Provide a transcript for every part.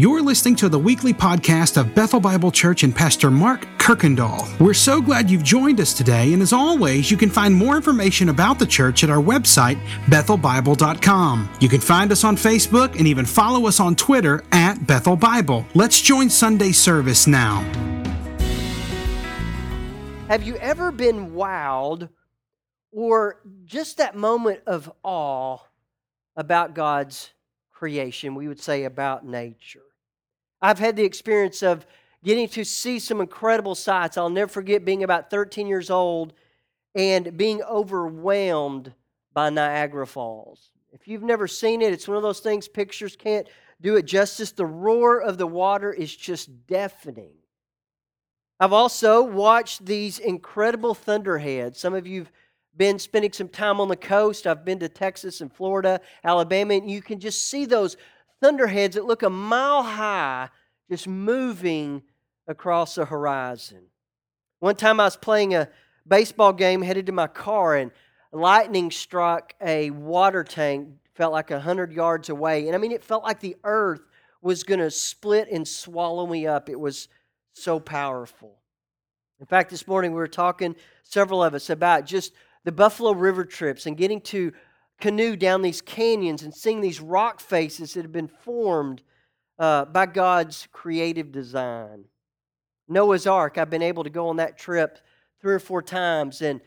You're listening to the weekly podcast of Bethel Bible Church and Pastor Mark Kirkendall. We're so glad you've joined us today, and as always, you can find more information about the church at our website, bethelbible.com. You can find us on Facebook and even follow us on Twitter at Bethel Bible. Let's join Sunday service now. Have you ever been wowed or just that moment of awe about God's creation, we would say about nature. I've had the experience of getting to see some incredible sights. I'll never forget being about 13 years old and being overwhelmed by Niagara Falls. If you've never seen it, it's one of those things pictures can't do it justice. The roar of the water is just deafening. I've also watched these incredible thunderheads. Some of you've been spending some time on the coast. I've been to Texas and Florida, Alabama, and you can just see those thunderheads that look a mile high just moving across the horizon. One time I was playing a baseball game headed to my car, and lightning struck a water tank, felt like 100 yards away. And I mean, it felt like the earth was going to split and swallow me up. It was so powerful. In fact, this morning we were talking, several of us, about just the Buffalo River trips and getting to canoe down these canyons and seeing these rock faces that have been formed uh, by God's creative design. Noah's Ark, I've been able to go on that trip three or four times, and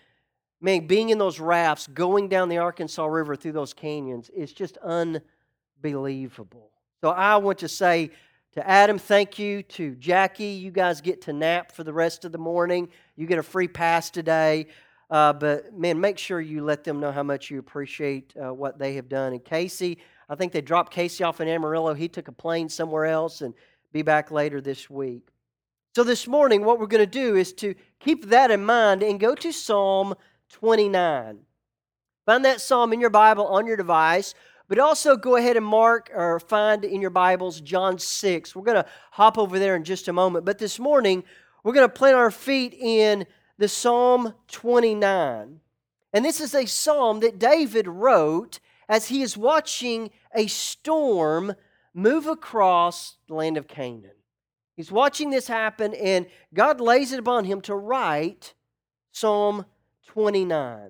man, being in those rafts, going down the Arkansas River through those canyons, is just unbelievable. So I want to say to Adam, thank you. To Jackie, you guys get to nap for the rest of the morning. You get a free pass today. Uh, but man, make sure you let them know how much you appreciate uh, what they have done. And Casey, I think they dropped Casey off in Amarillo. He took a plane somewhere else and be back later this week. So this morning, what we're going to do is to keep that in mind and go to Psalm 29. Find that psalm in your Bible on your device, but also go ahead and mark or find in your Bibles John 6. We're going to hop over there in just a moment. But this morning, we're going to plant our feet in the Psalm 29. And this is a psalm that David wrote as he is watching a storm move across the land of Canaan. He's watching this happen, and God lays it upon him to write Psalm 29.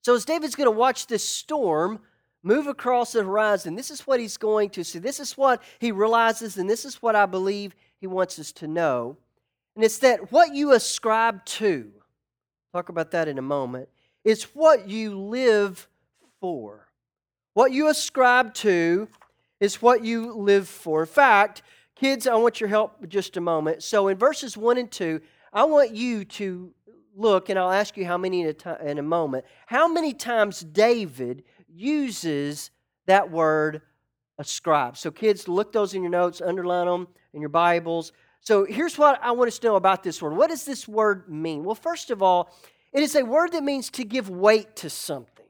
So, as David's going to watch this storm move across the horizon, this is what he's going to see. This is what he realizes, and this is what I believe he wants us to know. And it's that what you ascribe to, talk about that in a moment, is what you live for. What you ascribe to is what you live for. In fact, kids, I want your help just a moment. So in verses 1 and 2, I want you to look, and I'll ask you how many in a, in a moment, how many times David uses that word ascribe. So, kids, look those in your notes, underline them in your Bibles. So here's what I want us to know about this word. What does this word mean? Well, first of all, it is a word that means to give weight to something.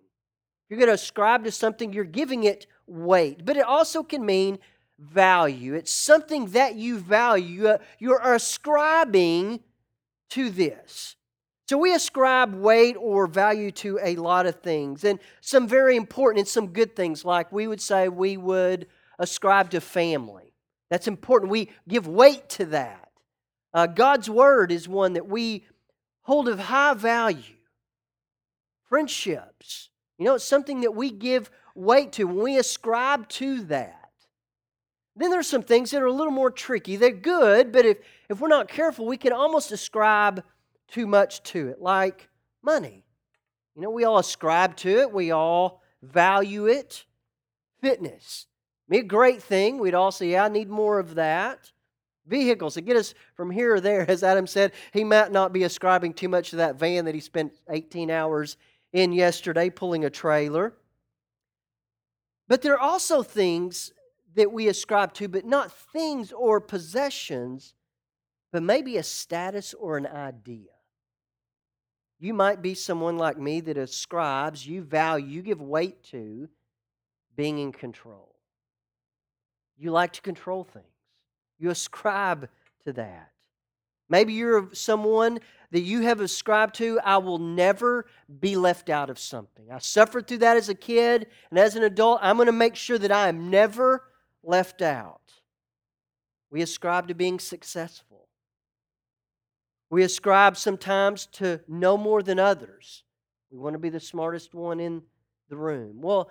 You're going to ascribe to something, you're giving it weight. But it also can mean value. It's something that you value. Uh, you're ascribing to this. So we ascribe weight or value to a lot of things, and some very important and some good things, like we would say we would ascribe to family. That's important. We give weight to that. Uh, God's word is one that we hold of high value. Friendships, you know, it's something that we give weight to when we ascribe to that. Then there's some things that are a little more tricky. They're good, but if, if we're not careful, we can almost ascribe too much to it, like money. You know, we all ascribe to it, we all value it. Fitness. Be a great thing. We'd all say, yeah, I need more of that. Vehicles to get us from here or there. As Adam said, he might not be ascribing too much to that van that he spent 18 hours in yesterday pulling a trailer. But there are also things that we ascribe to, but not things or possessions, but maybe a status or an idea. You might be someone like me that ascribes, you value, you give weight to being in control. You like to control things, you ascribe to that. Maybe you're someone that you have ascribed to, I will never be left out of something. I suffered through that as a kid, and as an adult, I'm going to make sure that I am never left out. We ascribe to being successful. We ascribe sometimes to know more than others. We want to be the smartest one in the room. Well,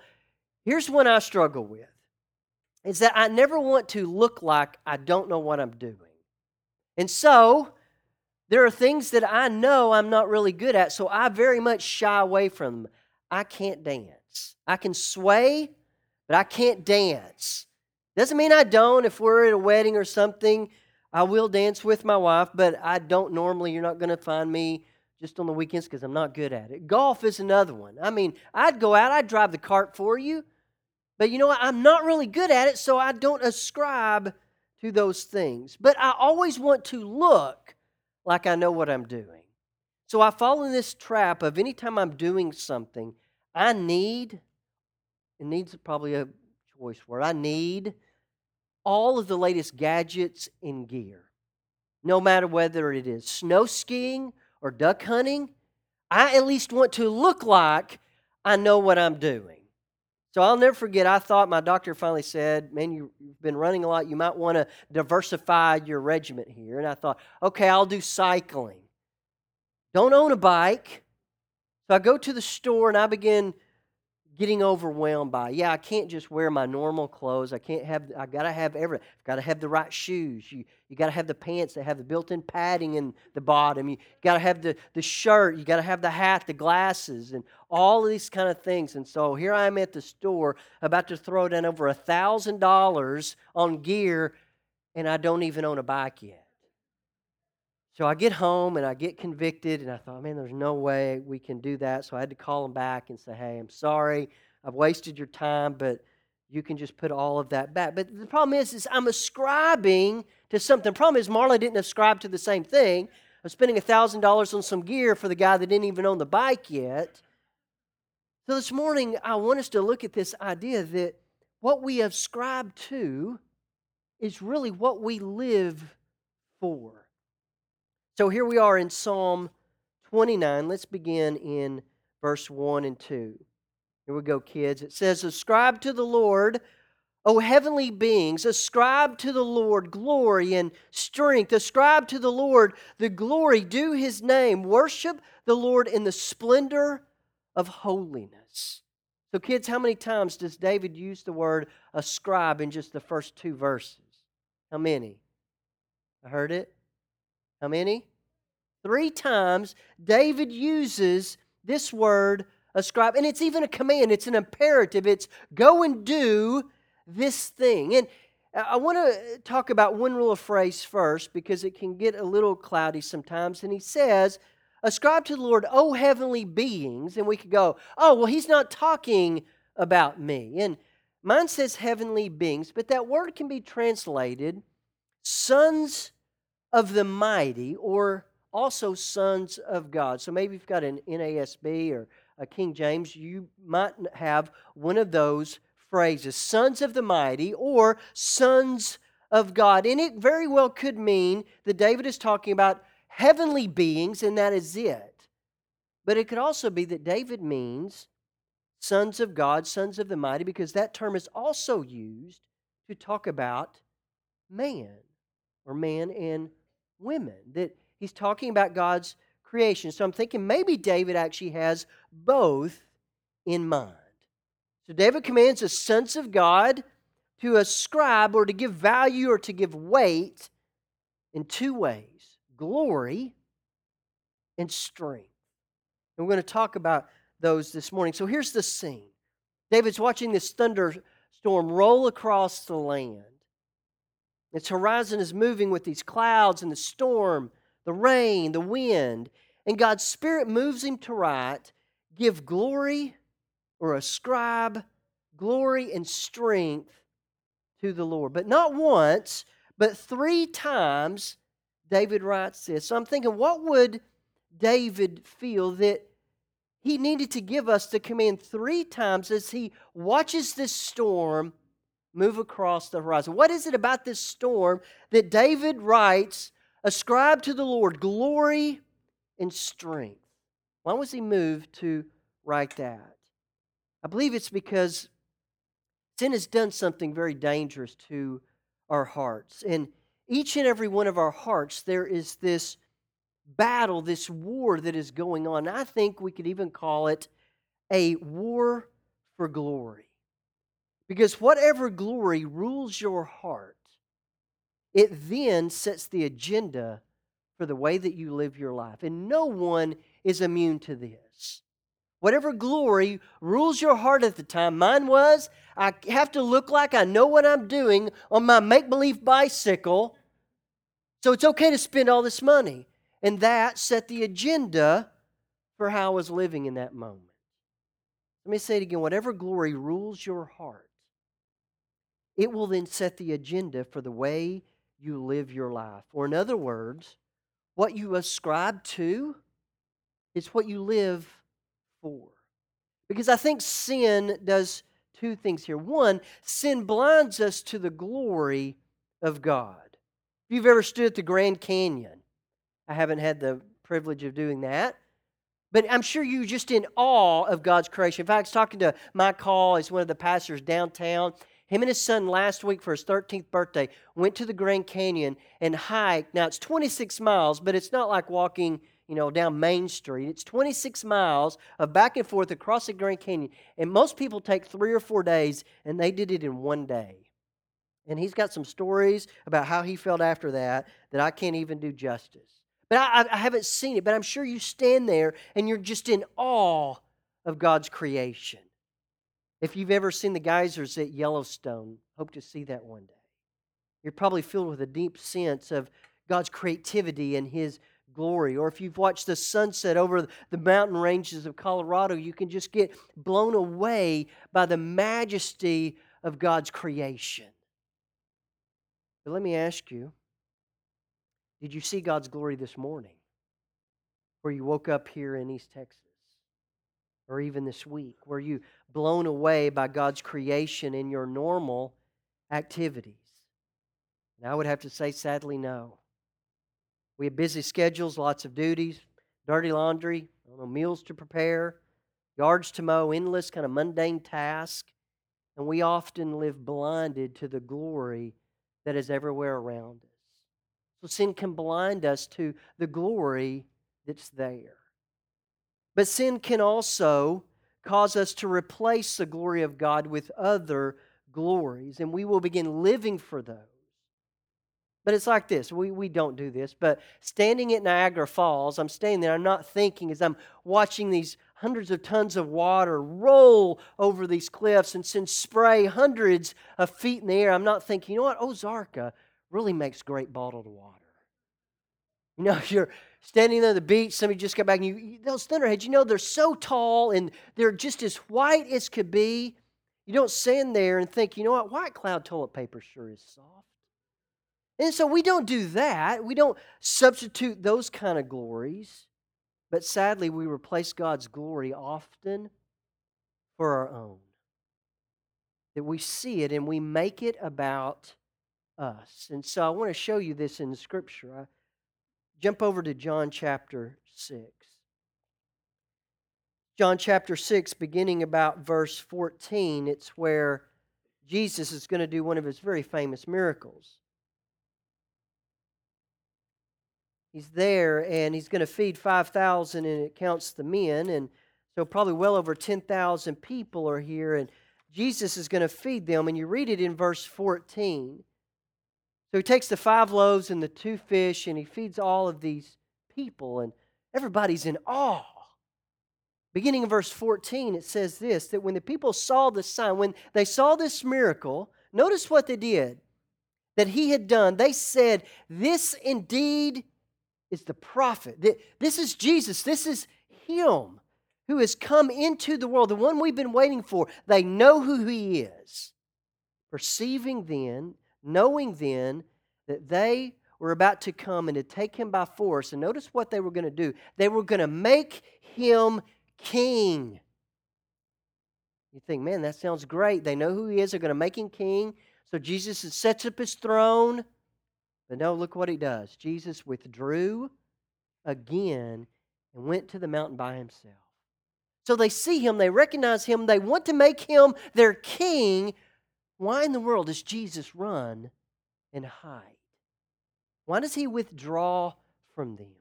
here's one I struggle with is that I never want to look like I don't know what I'm doing. And so, there are things that I know I'm not really good at, so I very much shy away from them. I can't dance. I can sway, but I can't dance. Doesn't mean I don't. If we're at a wedding or something, I will dance with my wife, but I don't normally. You're not going to find me just on the weekends because I'm not good at it. Golf is another one. I mean, I'd go out, I'd drive the cart for you, but you know what? I'm not really good at it, so I don't ascribe to those things. But I always want to look like I know what I'm doing. So I fall in this trap of anytime I'm doing something, I need, it needs probably a choice word, I need all of the latest gadgets and gear. No matter whether it is snow skiing or duck hunting, I at least want to look like I know what I'm doing. So I'll never forget, I thought my doctor finally said, Man, you've been running a lot. You might want to diversify your regiment here. And I thought, okay, I'll do cycling. Don't own a bike. So I go to the store and I begin getting overwhelmed by. Yeah, I can't just wear my normal clothes. I can't have. I gotta have everything. I've got to have the right shoes. You you got to have the pants that have the built-in padding in the bottom. You got to have the the shirt. You got to have the hat, the glasses, and all of these kind of things. And so here I am at the store, about to throw down over a thousand dollars on gear, and I don't even own a bike yet. So I get home and I get convicted, and I thought, man, there's no way we can do that. So I had to call them back and say, hey, I'm sorry. I've wasted your time, but you can just put all of that back. But the problem is, is I'm ascribing to something. The problem is Marla didn't ascribe to the same thing. I'm spending $1,000 on some gear for the guy that didn't even own the bike yet. So this morning, I want us to look at this idea that what we ascribe to is really what we live for. So here we are in Psalm 29. Let's begin in verse 1 and 2. Here we go, kids. It says, Ascribe to the Lord, O heavenly beings, ascribe to the Lord glory and strength. Ascribe to the Lord the glory due his name. Worship the Lord in the splendor of holiness. So, kids, how many times does David use the word ascribe in just the first two verses? How many? I heard it. How many? Three times David uses this word ascribe, and it's even a command, it's an imperative. It's go and do this thing. And I want to talk about one rule of phrase first because it can get a little cloudy sometimes. And he says, Ascribe to the Lord, O heavenly beings. And we could go, Oh, well, he's not talking about me. And mine says heavenly beings, but that word can be translated sons of the mighty or also sons of God. So maybe you've got an NASB or a King James, you might have one of those phrases sons of the mighty or sons of God. And it very well could mean that David is talking about heavenly beings, and that is it. But it could also be that David means sons of God, sons of the mighty, because that term is also used to talk about man or man and women, that he's talking about God's creation. So I'm thinking maybe David actually has both in mind. So David commands the sons of God to ascribe or to give value or to give weight in two ways glory and strength. And we're going to talk about those this morning. So here's the scene David's watching this thunderstorm roll across the land. Its horizon is moving with these clouds and the storm, the rain, the wind. And God's Spirit moves him to write, Give glory or ascribe glory and strength to the Lord. But not once, but three times David writes this. So I'm thinking, what would David feel that he needed to give us the command three times as he watches this storm move across the horizon. What is it about this storm that David writes, ascribe to the Lord glory and strength? Why was he moved to write that? I believe it's because sin has done something very dangerous to our hearts. And each and every one of our hearts, there is this battle, this war that is going on. I think we could even call it a war for glory. Because whatever glory rules your heart, it then sets the agenda for the way that you live your life. And no one is immune to this. Whatever glory rules your heart at the time, mine was I have to look like I know what I'm doing on my make believe bicycle. So it's okay to spend all this money. And that set the agenda for how I was living in that moment. Let me say it again whatever glory rules your heart, it will then set the agenda for the way you live your life. Or, in other words, what you ascribe to is what you live for. Because I think sin does two things here. One, sin blinds us to the glory of God. If you've ever stood at the Grand Canyon, I haven't had the privilege of doing that. But I'm sure you're just in awe of God's creation. In fact, I was talking to Mike Hall, he's one of the pastors downtown. Him and his son last week for his 13th birthday went to the Grand Canyon and hiked. Now it's 26 miles, but it's not like walking, you know, down Main Street. It's 26 miles of back and forth across the Grand Canyon. And most people take three or four days, and they did it in one day. And he's got some stories about how he felt after that that I can't even do justice. But I, I haven't seen it, but I'm sure you stand there and you're just in awe of God's creation. If you've ever seen the geysers at Yellowstone, hope to see that one day. You're probably filled with a deep sense of God's creativity and His glory. Or if you've watched the sunset over the mountain ranges of Colorado, you can just get blown away by the majesty of God's creation. But let me ask you did you see God's glory this morning? Where you woke up here in East Texas? Or even this week? Were you blown away by God's creation in your normal activities? And I would have to say, sadly, no. We have busy schedules, lots of duties, dirty laundry, meals to prepare, yards to mow, endless kind of mundane tasks. And we often live blinded to the glory that is everywhere around us. So sin can blind us to the glory that's there. But sin can also cause us to replace the glory of God with other glories, and we will begin living for those. But it's like this. We, we don't do this, but standing at Niagara Falls, I'm standing there, I'm not thinking as I'm watching these hundreds of tons of water roll over these cliffs and send spray hundreds of feet in the air. I'm not thinking, you know what, Ozarka really makes great bottled water. You know, you're standing there on the beach, somebody just got back, and you, those thunderheads, you know, they're so tall and they're just as white as could be. You don't stand there and think, you know what, white cloud toilet paper sure is soft. And so we don't do that. We don't substitute those kind of glories. But sadly, we replace God's glory often for our own. That we see it and we make it about us. And so I want to show you this in Scripture. I jump over to John chapter 6. John chapter 6, beginning about verse 14, it's where Jesus is going to do one of his very famous miracles. He's there and he's going to feed 5,000 and it counts the men. And so, probably well over 10,000 people are here. And Jesus is going to feed them. And you read it in verse 14. So he takes the five loaves and the two fish and he feeds all of these people, and everybody's in awe. Beginning in verse 14, it says this that when the people saw the sign, when they saw this miracle, notice what they did that he had done. They said, This indeed is the prophet. This is Jesus. This is him who has come into the world, the one we've been waiting for. They know who he is. Perceiving then knowing then that they were about to come and to take him by force. And notice what they were going to do they were going to make him king. You think, man, that sounds great. They know who he is, they're going to make him king. So Jesus sets up his throne. But no, look what he does. Jesus withdrew again and went to the mountain by himself. So they see him, they recognize him, they want to make him their king, why in the world does Jesus run and hide? Why does he withdraw from them?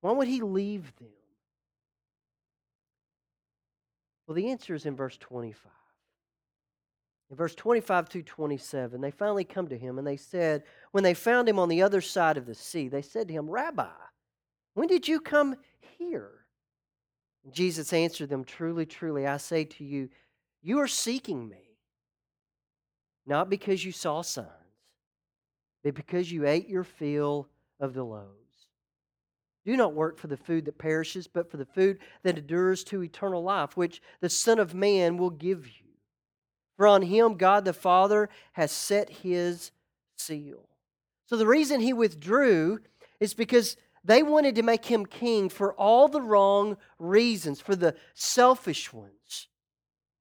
Why would he leave them? Well, the answer is in verse 25. In verse 25 through 27, they finally come to him and they said, when they found him on the other side of the sea, they said to him, Rabbi, when did you come here? And Jesus answered them, Truly, truly, I say to you, you are seeking me, not because you saw signs, but because you ate your fill of the loaves. Do not work for the food that perishes, but for the food that endures to eternal life, which the Son of Man will give you. For on him God the Father has set his seal. So the reason he withdrew is because they wanted to make him king for all the wrong reasons, for the selfish ones.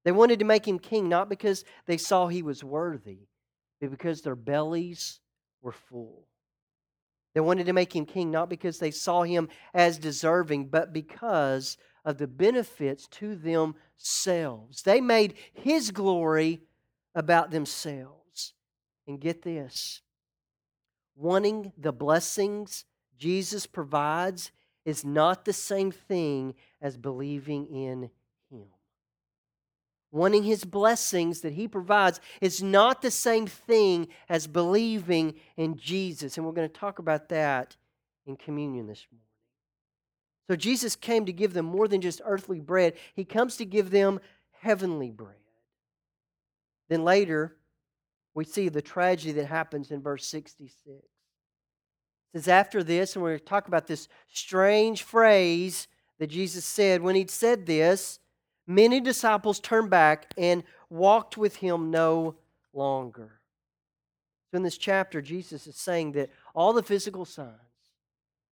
They wanted to make him king not because they saw he was worthy, but because their bellies were full. They wanted to make him king not because they saw him as deserving, but because of the benefits to themselves. They made his glory about themselves. And get this wanting the blessings Jesus provides is not the same thing as believing in him. Wanting his blessings that he provides is not the same thing as believing in Jesus. And we're going to talk about that in communion this morning. So Jesus came to give them more than just earthly bread, he comes to give them heavenly bread. Then later, we see the tragedy that happens in verse 66. It says, After this, and we're going to talk about this strange phrase that Jesus said. When he'd said this, many disciples turned back and walked with him no longer. So, in this chapter, Jesus is saying that all the physical signs,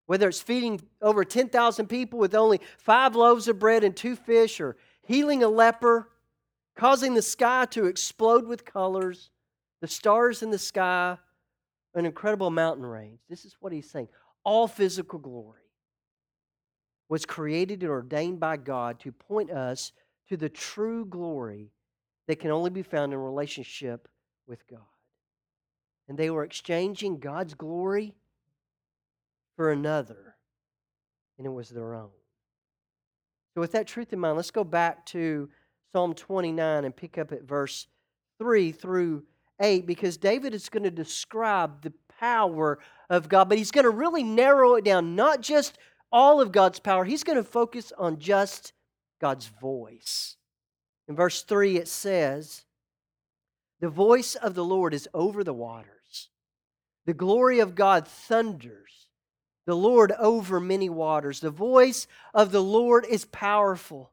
whether it's feeding over 10,000 people with only five loaves of bread and two fish, or healing a leper, causing the sky to explode with colors, the stars in the sky, an incredible mountain range. This is what he's saying. All physical glory was created and ordained by God to point us to the true glory that can only be found in relationship with God. And they were exchanging God's glory for another, and it was their own. So, with that truth in mind, let's go back to Psalm 29 and pick up at verse 3 through 8 because David is going to describe the power of God, but he's going to really narrow it down, not just all of God's power, he's going to focus on just God's voice. In verse 3, it says, The voice of the Lord is over the waters, the glory of God thunders, the Lord over many waters. The voice of the Lord is powerful.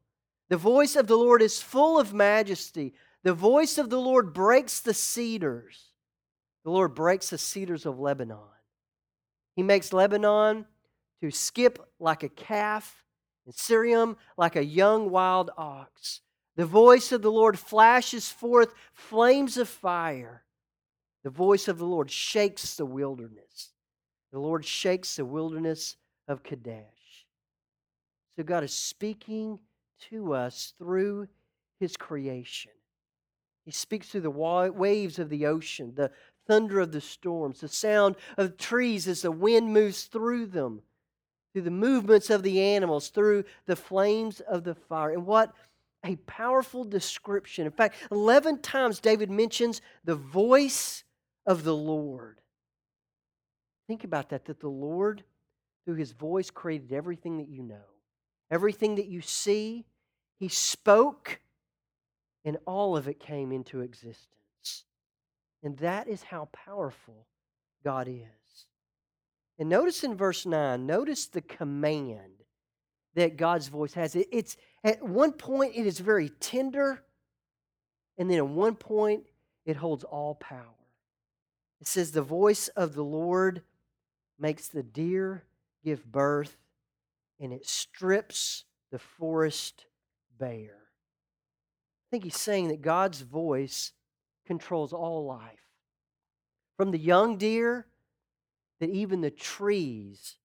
The voice of the Lord is full of majesty. The voice of the Lord breaks the cedars. The Lord breaks the cedars of Lebanon. He makes Lebanon to skip like a calf and Sirion like a young wild ox. The voice of the Lord flashes forth flames of fire. The voice of the Lord shakes the wilderness. The Lord shakes the wilderness of Kadesh. So God is speaking to us through his creation. He speaks through the waves of the ocean, the thunder of the storms, the sound of trees as the wind moves through them, through the movements of the animals, through the flames of the fire. And what a powerful description. In fact, 11 times David mentions the voice of the Lord. Think about that, that the Lord, through his voice, created everything that you know, everything that you see, he spoke, and all of it came into existence. And that is how powerful God is. And notice in verse 9, notice the command that God's voice has. It's at one point it is very tender, and then at one point it holds all power. It says, The voice of the Lord makes the deer give birth, and it strips the forest bare. I think he's saying that God's voice controls all life. From the young deer, that even the trees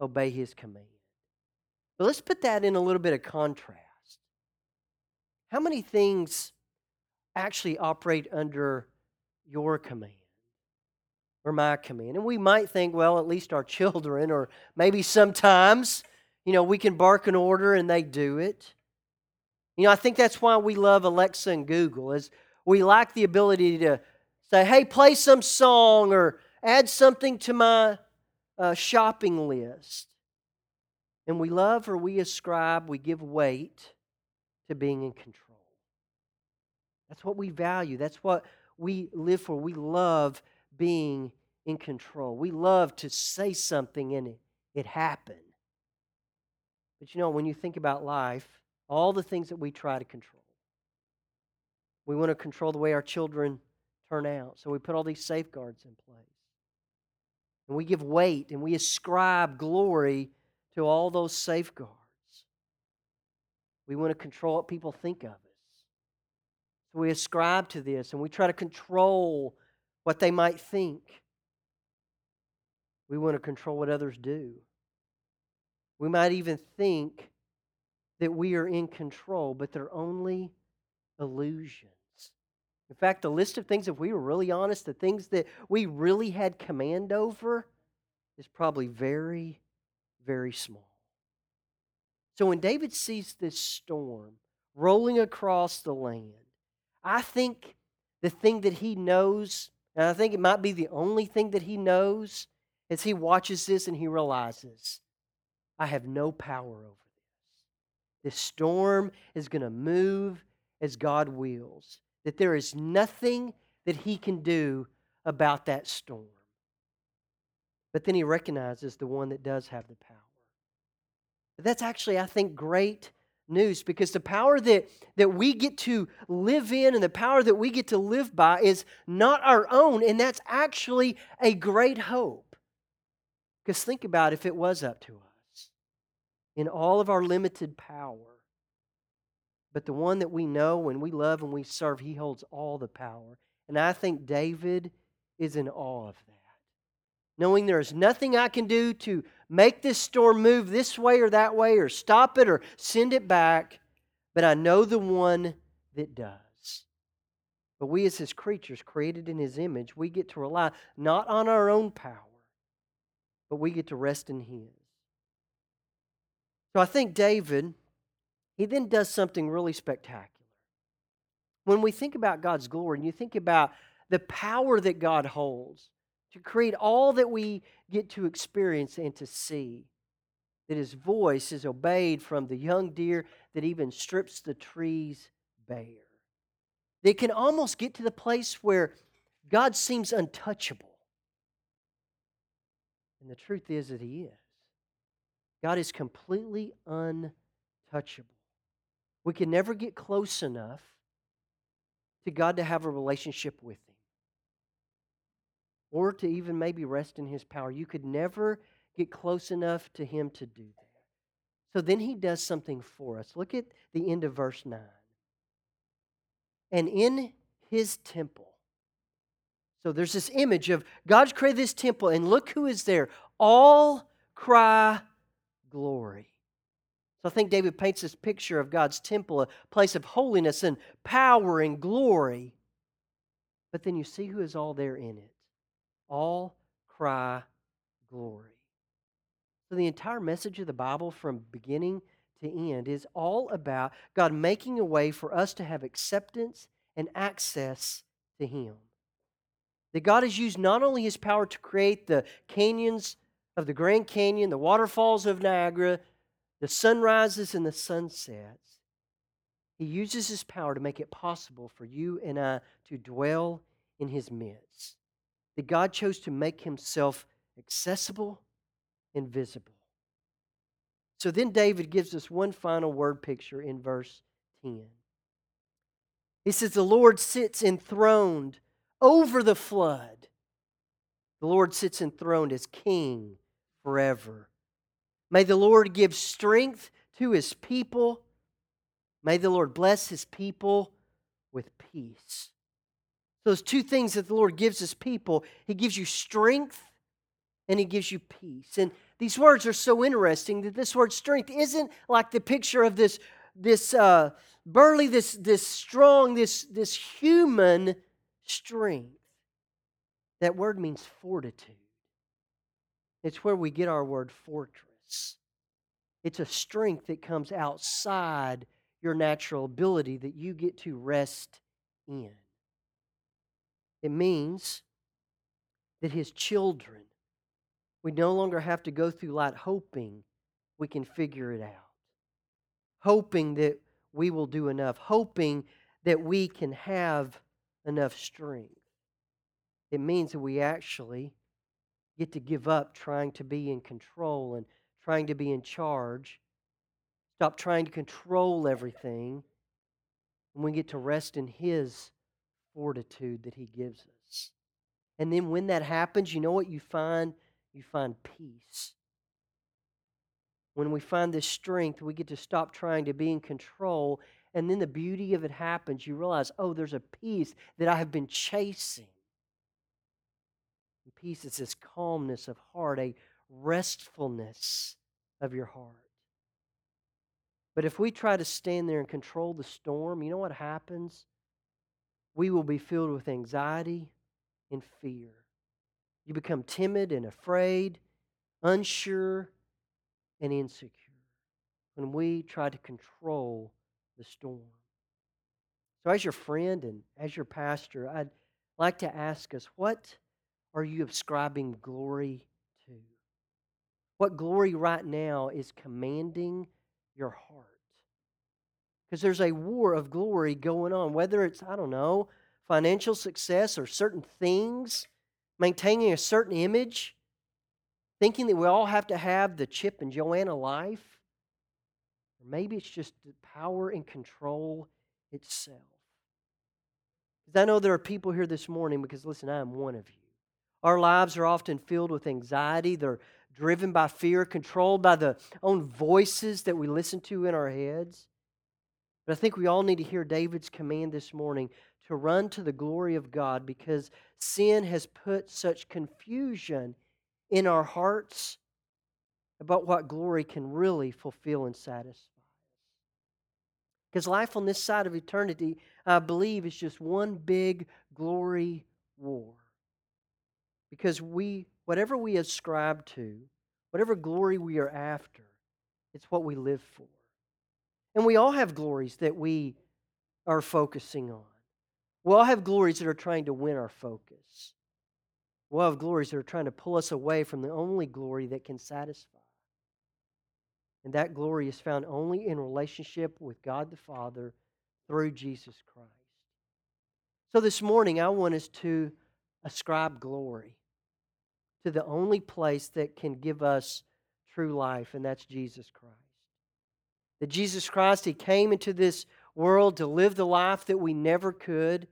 obey his command. But let's put that in a little bit of contrast. How many things actually operate under your command? Or my command. And we might think, well, at least our children, or maybe sometimes, you know, we can bark an order and they do it. You know, I think that's why we love Alexa and Google, is we like the ability to say, hey, play some song or add something to my uh, shopping list. And we love or we ascribe, we give weight to being in control. That's what we value. That's what we live for. We love being in control. We love to say something and it, it happen. But you know, when you think about life, all the things that we try to control, we want to control the way our children turn out. So we put all these safeguards in place. And we give weight and we ascribe glory to all those safeguards. We want to control what people think of us. So we ascribe to this and we try to control what they might think. We want to control what others do. We might even think that we are in control, but they're only illusions. In fact, the list of things, if we were really honest, the things that we really had command over is probably very, very small. So when David sees this storm rolling across the land, I think the thing that he knows, and I think it might be the only thing that he knows, as he watches this and he realizes, I have no power over this. This storm is going to move as God wills that there is nothing that he can do about that storm. But then he recognizes the one that does have the power. But that's actually, I think, great news because the power that, that we get to live in and the power that we get to live by is not our own, and that's actually a great hope. Because think about if it was up to us in all of our limited power but the one that we know and we love and we serve, he holds all the power. And I think David is in awe of that. Knowing there is nothing I can do to make this storm move this way or that way or stop it or send it back, but I know the one that does. But we, as his creatures, created in his image, we get to rely not on our own power, but we get to rest in his. So I think David he then does something really spectacular. When we think about God's glory and you think about the power that God holds to create all that we get to experience and to see, that his voice is obeyed from the young deer that even strips the trees bare. They can almost get to the place where God seems untouchable. And the truth is that he is. God is completely untouchable. We can never get close enough to God to have a relationship with or to even maybe rest in His power. You could never get close enough to Him to do that. So then He does something for us. Look at the end of verse 9. And in His temple, so there's this image of God's created this temple, and look who is there. All cry glory. So I think David paints this picture of God's temple, a place of holiness and power and glory. But then you see who is all there in it. All cry glory. So the entire message of the Bible from beginning to end is all about God making a way for us to have acceptance and access to Him. That God has used not only His power to create the canyons of the Grand Canyon, the waterfalls of Niagara, the sunrises and the sunsets, he uses his power to make it possible for you and I to dwell in his midst. That God chose to make himself accessible and visible. So then David gives us one final word picture in verse 10. He says, The Lord sits enthroned over the flood. The Lord sits enthroned as king forever. May the Lord give strength to his people. May the Lord bless his people with peace. Those two things that the Lord gives his people He gives you strength and he gives you peace. And these words are so interesting that this word strength isn't like the picture of this, this uh, burly, this, this strong, this, this human strength. That word means fortitude. It's where we get our word fortress. It's a strength that comes outside your natural ability that you get to rest in. It means that his children, we no longer have to go through life hoping we can figure it out, hoping that we will do enough, hoping that we can have enough strength. It means that we actually get to give up trying to be in control and trying to be in charge. Stop trying to control everything. And we get to rest in His fortitude that He gives us. And then when that happens, you know what you find? You find peace. When we find this strength, we get to stop trying to be in control. And then the beauty of it happens. You realize, oh, there's a peace that I have been chasing. And peace is this calmness of heart, a restfulness of your heart. But if we try to stand there and control the storm, you know what happens? We will be filled with anxiety and fear. You become timid and afraid, unsure and insecure when we try to control the storm. So, as your friend and as your pastor, I'd like to ask us what are you ascribing glory to? What glory right now is commanding your heart? Because there's a war of glory going on, whether it's, I don't know, financial success or certain things, maintaining a certain image, thinking that we all have to have the Chip and Joanna life. Or maybe it's just power and control itself. Because I know there are people here this morning, because listen, I am one of you. Our lives are often filled with anxiety. They're driven by fear, controlled by the own voices that we listen to in our heads. But I think we all need to hear David's command this morning to run to the glory of God because sin has put such confusion in our hearts about what glory can really fulfill and satisfy us. Because life on this side of eternity, I believe, is just one big glory war. Because we, whatever we ascribe to, whatever glory we are after, it's what we live for. And we all have glories that we are focusing on. We all have glories that are trying to win our focus. We all have glories that are trying to pull us away from the only glory that can satisfy. And that glory is found only in relationship with God the Father through Jesus Christ. So this morning, I want us to ascribe glory to the only place that can give us true life, and that's Jesus Christ. That Jesus Christ, He came into this world to live the life that we never could,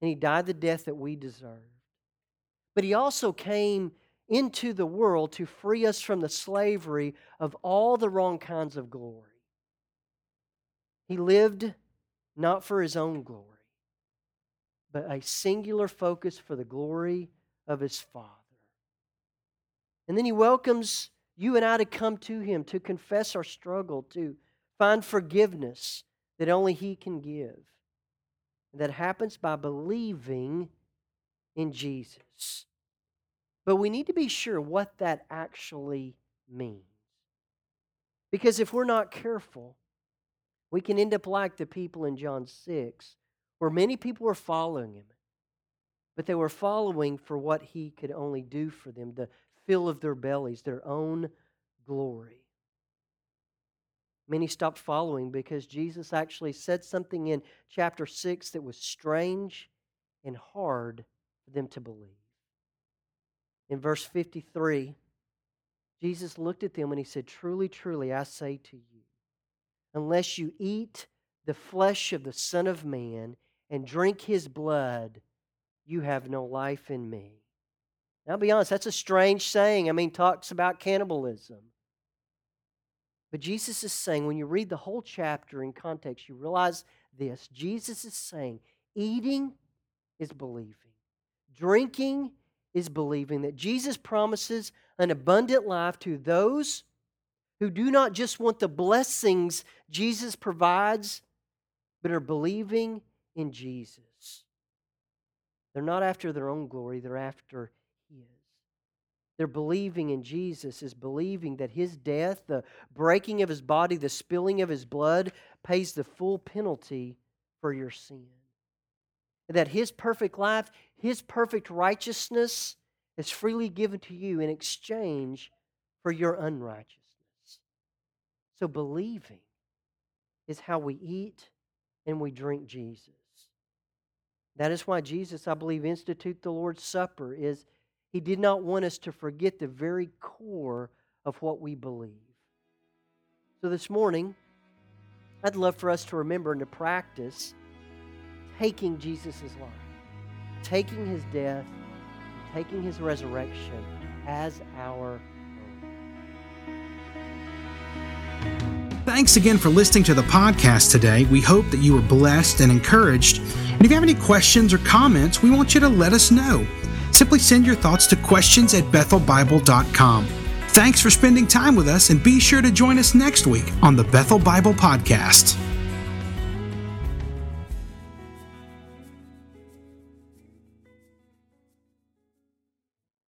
and He died the death that we deserved. But He also came into the world to free us from the slavery of all the wrong kinds of glory. He lived not for His own glory, but a singular focus for the glory of His Father. And then He welcomes you and I to come to Him, to confess our struggle, to find forgiveness that only He can give. And that happens by believing in Jesus. But we need to be sure what that actually means. Because if we're not careful, we can end up like the people in John 6, where many people were following him, but they were following for what he could only do for them, the fill of their bellies, their own glory. Many stopped following because Jesus actually said something in chapter 6 that was strange and hard for them to believe. In verse 53, Jesus looked at them and he said, Truly, truly, I say to you, unless you eat the flesh of the Son of Man and drink his blood, you have no life in me. Now, I'll be honest, that's a strange saying. I mean, talks about cannibalism. But Jesus is saying, when you read the whole chapter in context, you realize this. Jesus is saying, eating is believing, drinking is believing that Jesus promises an abundant life to those who do not just want the blessings Jesus provides, but are believing in Jesus. They're not after their own glory, they're after They're believing in Jesus, is believing that His death, the breaking of His body, the spilling of His blood, pays the full penalty for your sin. That His perfect life, His perfect righteousness is freely given to you in exchange for your unrighteousness. So believing is how we eat and we drink Jesus. That is why Jesus, I believe, institute the Lord's Supper is he did not want us to forget the very core of what we believe. So this morning, I'd love for us to remember and to practice taking Jesus' life, taking his death, taking his resurrection as our. Thanks again for listening to the podcast today. We hope that you were blessed and encouraged. And if you have any questions or comments, we want you to let us know. Simply send your thoughts to questions at bethelbible.com. Thanks for spending time with us, and be sure to join us next week on the Bethel Bible Podcast.